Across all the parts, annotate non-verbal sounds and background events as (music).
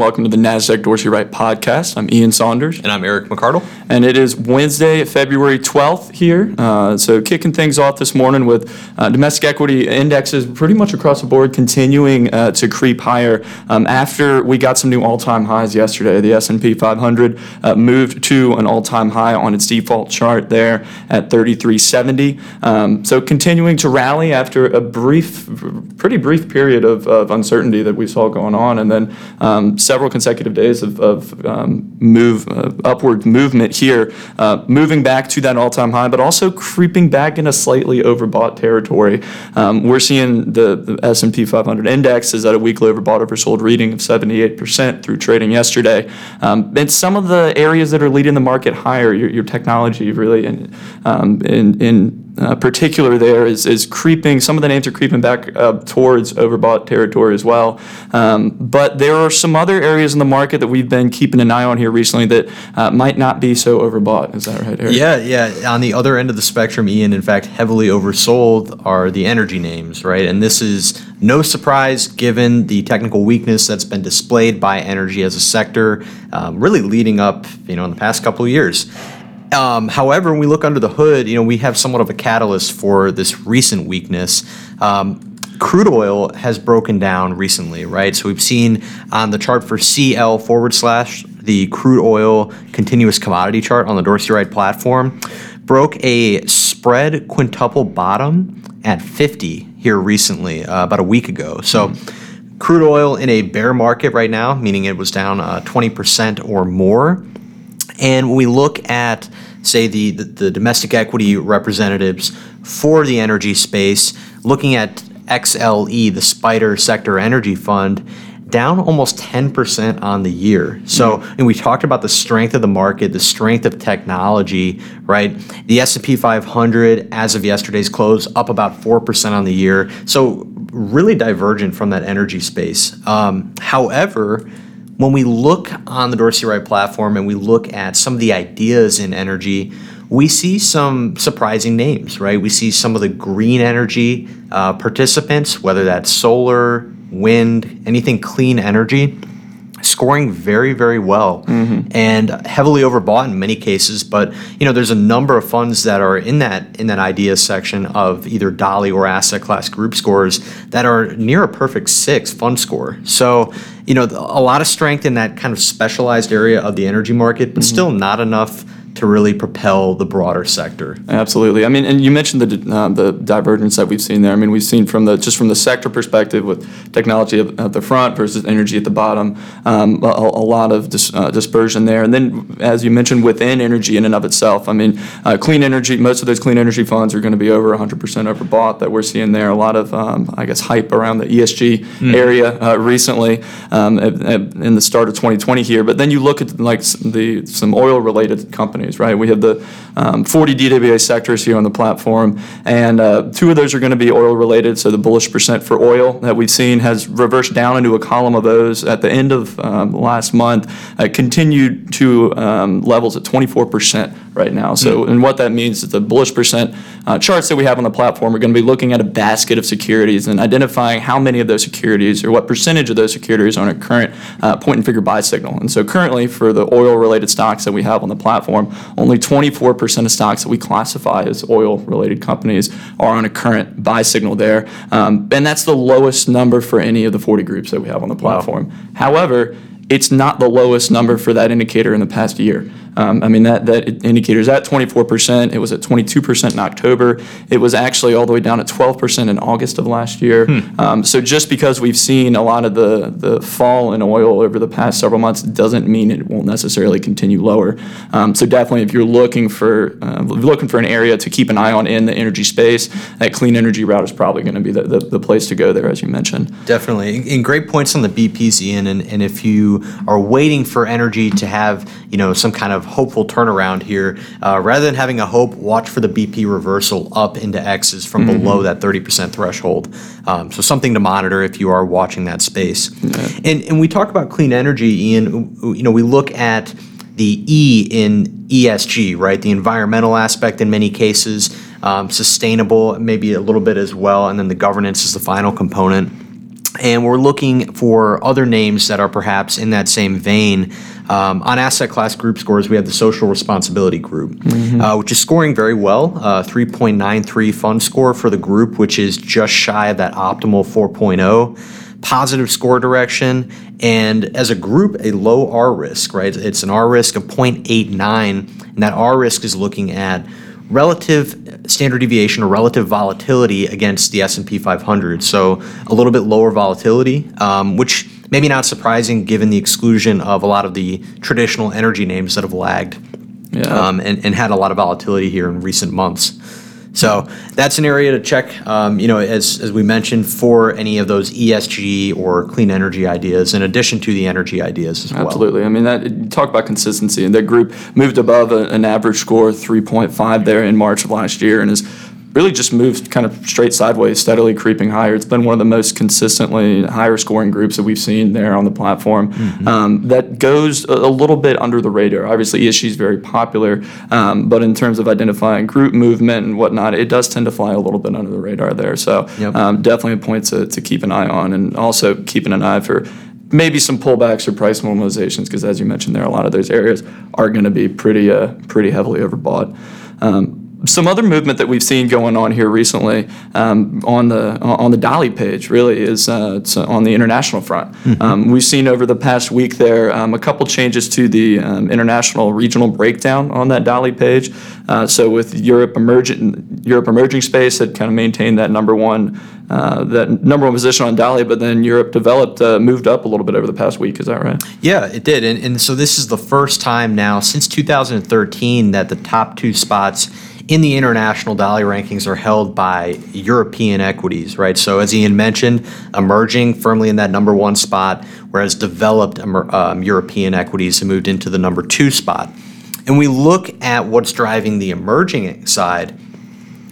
Hello, everyone, and welcome to the NASDAQ Dorsey Wright podcast. I'm Ian Saunders. And I'm Eric McCardle. And it is Wednesday, February 12th here. Uh, so, kicking things off this morning with uh, domestic equity indexes pretty much across the board continuing uh, to creep higher. Um, after we got some new all-time highs yesterday, the S&P 500 uh, moved to an all-time high on its default chart there at 3370. Um, so, continuing to rally after a brief, pretty brief period of, of uncertainty that we saw going on, and then um, several consecutive days of, of um, move uh, upward movement here, uh, moving back to that all-time high, but also creeping back in a slightly overbought territory. Um, we're seeing the, the S&P 500 index is at a weekly overbought oversold reading of 78% through trading yesterday. Um, and some of the areas that are leading the market higher, your, your technology really, in, um, in, in uh, particular there is, is creeping, some of the names are creeping back up towards overbought territory as well. Um, but there are some other areas in the market that we've been keeping an eye on here recently that uh, might not be so overbought. Is that right, Eric? Yeah, yeah. On the other end of the spectrum, Ian, in fact, heavily oversold are the energy names, right? And this is no surprise given the technical weakness that's been displayed by energy as a sector, um, really leading up, you know, in the past couple of years. Um, however, when we look under the hood, you know, we have somewhat of a catalyst for this recent weakness. Um, crude oil has broken down recently, right? So we've seen on the chart for CL forward slash the crude oil continuous commodity chart on the Dorsey Wright platform broke a spread quintuple bottom at 50 here recently, uh, about a week ago. So. Mm-hmm crude oil in a bear market right now, meaning it was down uh, 20% or more. And when we look at, say, the, the, the, domestic equity representatives for the energy space, looking at XLE, the SPDR Sector Energy Fund, down almost 10% on the year. So, mm. and we talked about the strength of the market, the strength of technology, right? The S&P 500 as of yesterday's close up about 4% on the year. So, really divergent from that energy space. Um, however, when we look on the Dorsey Wright platform and we look at some of the ideas in energy, we see some surprising names, right? We see some of the green energy uh, participants, whether that's solar, wind, anything clean energy scoring very very well mm-hmm. and heavily overbought in many cases but you know there's a number of funds that are in that in that ideas section of either DALI or asset class group scores that are near a perfect six fund score so you know a lot of strength in that kind of specialized area of the energy market but mm-hmm. still not enough to really propel the broader sector. Absolutely. I mean, and you mentioned the uh, the divergence that we've seen there. I mean, we've seen from the just from the sector perspective with technology at, the front versus energy at the bottom, um, a, a, lot of dis, uh, dispersion there. And then, as you mentioned, within energy in and of itself, I mean, uh, clean energy. Most of those clean energy funds are going to be over 100% overbought. That we're seeing there. A lot of, um, I guess, hype around the ESG mm. area uh, recently um, in the start of 2020 here. But then you look at like the some oil related companies right? We have the um, 40 DWA sectors here on the platform, and uh, two of those are going to be oil related. So the bullish percent for oil that we've seen has reversed down into a column of those at the end of um, last month, uh, continued to um, levels at 24% right now. So, mm and what that means is the bullish percent uh, charts that we have on the platform are going to be looking at a basket of securities and identifying how many of those securities or what percentage of those securities are on a current uh, point and figure buy signal. And so, currently, for the oil related stocks that we have on the platform, only 24% of stocks that we classify as oil related companies are on a current buy signal there. Um, and that's the lowest number for any of the 40 groups that we have on the platform. Wow. However, it's not the lowest number for that indicator in the past year. Um, I mean, that, that indicator is at 24%. It was at 22% in October. It was actually all the way down at 12% in August of last year. Hmm. Um, so just because we've seen a lot of the, the fall in oil over the past several months doesn't mean it won't necessarily continue lower. Um, so definitely, if you're looking for uh, looking for an area to keep an eye on in the energy space, that clean energy route is probably going to be the, the, the, place to go there, as you mentioned. Definitely, and great points on the BPs, Ian. And, and if you are waiting for energy to have you know some kind of of hopeful turnaround here. Uh, rather than having a hope, watch for the BP reversal up into X's from mm-hmm. below that 30% threshold. Um, so something to monitor if you are watching that space. Yeah. And, and we talk about clean energy, Ian. You know, we look at the E in ESG, right? The environmental aspect in many cases, um, sustainable maybe a little bit as well, and then the governance is the final component. And we're looking for other names that are perhaps in that same vein. Um, on asset class group scores, we have the social responsibility group, uh, which is scoring very well, uh, 3.93 fund score for the group, which is just shy of that optimal 4.0 positive score direction, and as a group, a low R risk, right? It's an R risk of 0.89, and that R risk is looking at relative standard deviation or relative volatility against the S&P 500. So a little bit lower volatility, um, which maybe not surprising given the exclusion of a lot of the traditional energy names that have lagged Yeah. um, and, and had a lot of volatility here in recent months. So that's an area to check, um, you know, as, as we mentioned, for any of those ESG or clean energy ideas, in addition to the energy ideas as well. Absolutely. I mean, that you talk about consistency, and that group moved above a, an average score of 3.5 there in March of last year, and has really just moved kind of straight sideways, steadily creeping higher. It's been one of the most consistently higher scoring groups that we've seen there on the platform. Um, that goes a, a little bit under the radar. Obviously, ESG is very popular, um, but in terms of identifying group movement and whatnot, it does tend to fly a little bit under the radar there. So Yep. um, definitely a point to, to keep an eye on, and also keeping an eye for maybe some pullbacks or price normalizations, because as you mentioned there, a lot of those areas are going to be pretty, uh, pretty heavily overbought. Um, some other movement that we've seen going on here recently um, on the on the DALI page really is uh, it's on the international front. Um, we've seen over the past week there um, a couple changes to the um, international regional breakdown on that DALI page. Uh, so with Europe emerging Europe emerging space had kind of maintained that number one uh, that number one position on DALI, but then Europe developed uh, moved up a little bit over the past week. Is that right? Yeah, it did. And, and so this is the first time now since 2013 that the top two spots in the international DALI rankings are held by European equities, right? So as Ian mentioned, emerging firmly in that number one spot, whereas developed um, European equities have moved into the number two spot. And we look at what's driving the emerging side,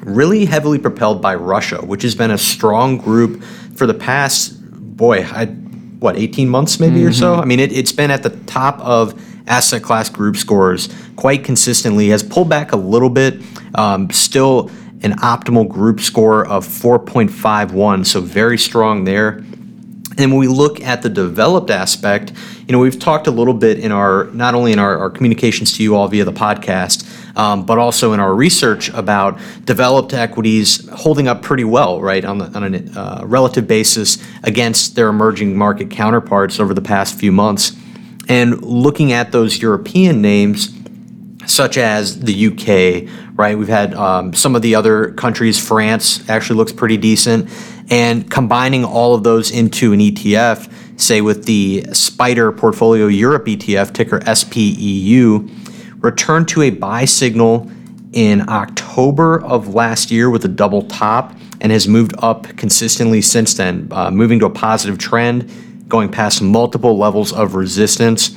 really heavily propelled by Russia, which has been a strong group for the past, boy, I, what, 18 months maybe or so? I mean, it, it's been at the top of asset class group scores quite consistently, has pulled back a little bit, um, still an optimal group score of 4.51, so very strong there. And when we look at the developed aspect, you know, we've talked a little bit in our, not only in our, our communications to you all via the podcast, um, but also in our research about developed equities holding up pretty well, right, on, the, on a uh, relative basis against their emerging market counterparts over the past few months. And looking at those European names, such as the UK, right? We've had um, some of the other countries. France actually looks pretty decent, and combining all of those into an ETF, say with the SPDR Portfolio Europe ETF ticker SPEU, returned to a buy signal in October of last year with a double top, and has moved up consistently since then, uh, moving to a positive trend, going past multiple levels of resistance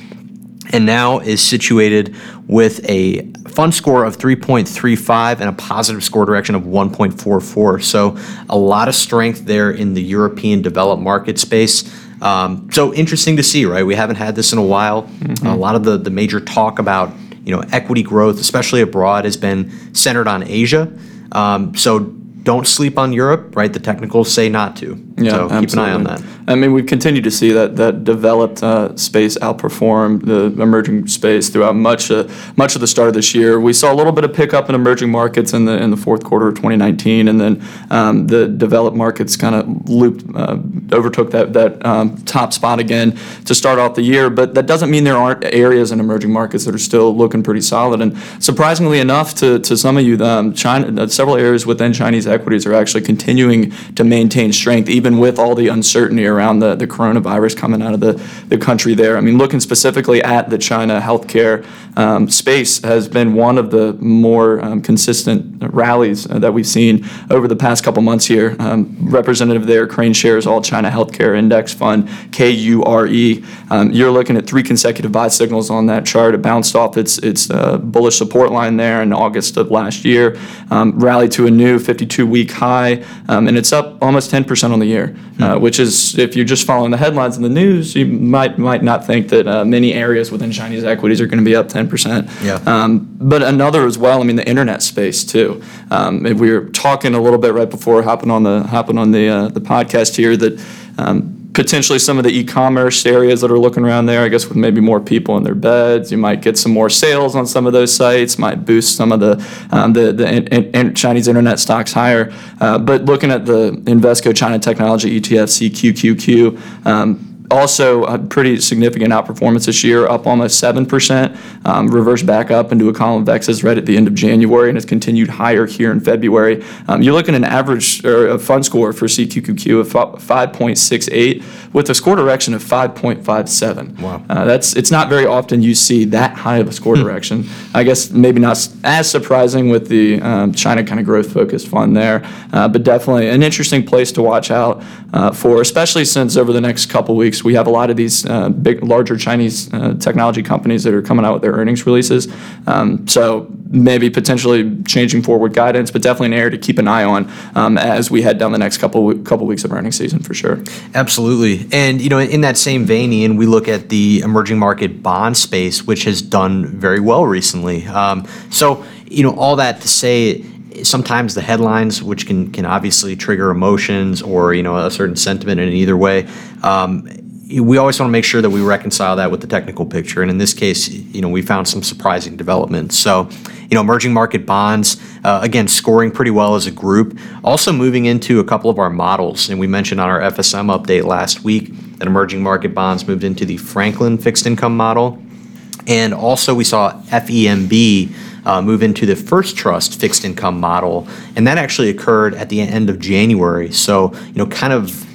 and now is situated with a fund score of 3.35 and a positive score direction of 1.44. So a lot of strength there in the European developed market space. Um, so interesting to see, right? We haven't had this in a while. A lot of the, the major talk about you know equity growth, especially abroad, has been centered on Asia. Um, so don't sleep on Europe, right? The technicals say not to. So keep an eye on that. I mean, we've continued to see that that developed uh, space outperform the emerging space throughout much uh, much of the start of this year. We saw a little bit of pickup in emerging markets in the in the fourth quarter of 2019, and then um, the developed markets kind of looped uh, overtook that that um, top spot again to start off the year. But that doesn't mean there aren't areas in emerging markets that are still looking pretty solid. And surprisingly enough, to to some of you, um, China, uh, several areas within Chinese equities are actually continuing to maintain strength, even with all the uncertainty around the, the coronavirus coming out of the, the country there. I mean, looking specifically at the China healthcare um, space has been one of the more um, consistent rallies that we've seen over the past couple months here. Um, representative there, KraneShares All China Healthcare Index Fund, KURE. Um, you're looking at three consecutive buy signals on that chart. It bounced off its, its uh, bullish support line there in August of last year, um, rallied to a new 52 week high, um, and it's up almost 10% on the year, uh, which is, if you're just following the headlines in the news, you might, might not think that uh, many areas within Chinese equities are going to be up 10%. Yeah. Um, but another as well, I mean, the internet space too. Um, we were talking a little bit right before hopping on the, hopping on the, uh, the podcast here that um, potentially some of the e-commerce areas that are looking around there. I guess with maybe more people in their beds, you might get some more sales on some of those sites. Might boost some of the um, the, the in, in- in Chinese internet stocks higher. Uh, but looking at the Invesco China Technology ETF CQQQ. Um, also, a pretty significant outperformance this year, up almost 7%, um, reversed back up into a column of X's right at the end of January and has continued higher here in February. Um, you're looking at an average or a fund score for CQQQ of 5.68 with a score direction of 5.57. Wow. Uh, that's it's not very often you see that high of a score direction. I guess maybe not as surprising with the um, China kind of growth focused fund there, uh, but definitely an interesting place to watch out uh, for, especially since over the next couple weeks we have a lot of these uh, big, larger Chinese uh, technology companies that are coming out with their earnings releases. Um, so maybe potentially changing forward guidance, but definitely an area to keep an eye on um, as we head down the next couple couple weeks of earnings season for sure. Absolutely. And, you know, in that same vein, Ian, we look at the emerging market bond space, which has done very well recently. Um, so, you know, all that to say, sometimes the headlines, which can, can obviously trigger emotions or, you know, a certain sentiment in either way, um, we always want to make sure that we reconcile that with the technical picture. And in this case, you know, we found some surprising developments. So, you know, emerging market bonds, uh, again, scoring pretty well as a group. Also moving into a couple of our models. And we mentioned on our FSM update last week that emerging market bonds moved into the Franklin fixed income model. And also, we saw FEMB uh, move into the First Trust fixed income model, and that actually occurred at the end of January. So, you know, kind of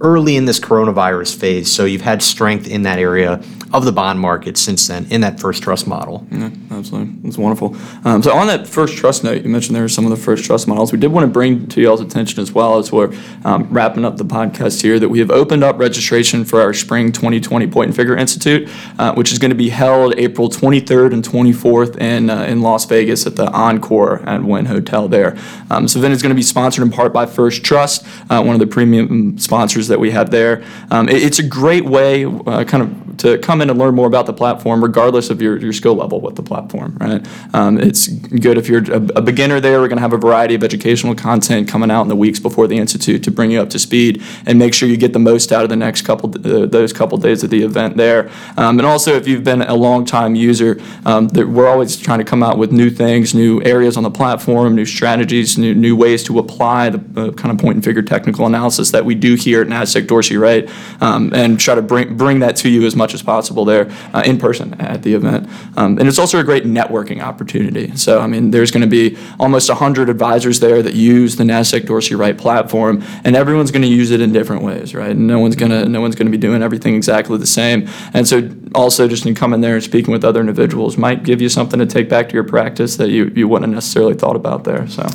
early in this coronavirus phase. So, you've had strength in that area of the bond market since then in that First Trust model. Yeah, absolutely. It's wonderful. Um, so on that first trust note, you mentioned there are some of the first trust models. We did want to bring to y'all's attention as well as we're um, wrapping up the podcast here that we have opened up registration for our spring 2020 Point and Figure Institute, uh, which is going to be held April 23rd and 24th in uh, in Las Vegas at the Encore at Wynn Hotel there. Um, event is going to be sponsored in part by First Trust, uh, one of the premium sponsors that we have there. Um, it- it's a great way, uh, kind of to come in and learn more about the platform, regardless of your, your skill level with the platform, right? Um, it's good if you're a, a beginner there. We're going to have a variety of educational content coming out in the weeks before the institute to bring you up to speed and make sure you get the most out of the next couple uh, those couple days of the event there. Um, and also, if you've been a long time user, um, we're always trying to come out with new things, new areas on the platform, new strategies, new new ways to apply the uh, kind of point and figure technical analysis that we do here at Nasdaq Dorsey, right? Um, and try to bring bring that to you as much as possible there uh, in person at the event. Um, and it's also a great networking opportunity. So, I mean, there's going to be almost 100 advisors there that use the Nasdaq Dorsey Wright platform, and everyone's going to use it in different ways, right? No one's going to no one's going to be doing everything exactly the same. And so, also just in coming there and speaking with other individuals might give you something to take back to your practice that you, you wouldn't have necessarily thought about there. So.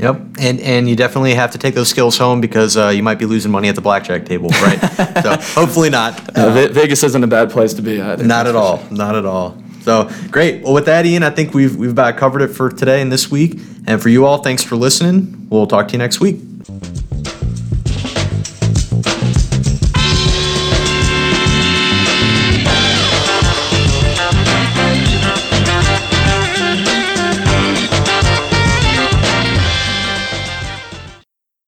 Yep, and and you definitely have to take those skills home because uh, you might be losing money at the blackjack table, right? (laughs) so hopefully not. Uh, Ve- Vegas isn't a bad place to be either. Not at all. Not at all. So great. Well, with that, Ian, I think we've we've about covered it for today and this week. And for you all, thanks for listening. We'll talk to you next week.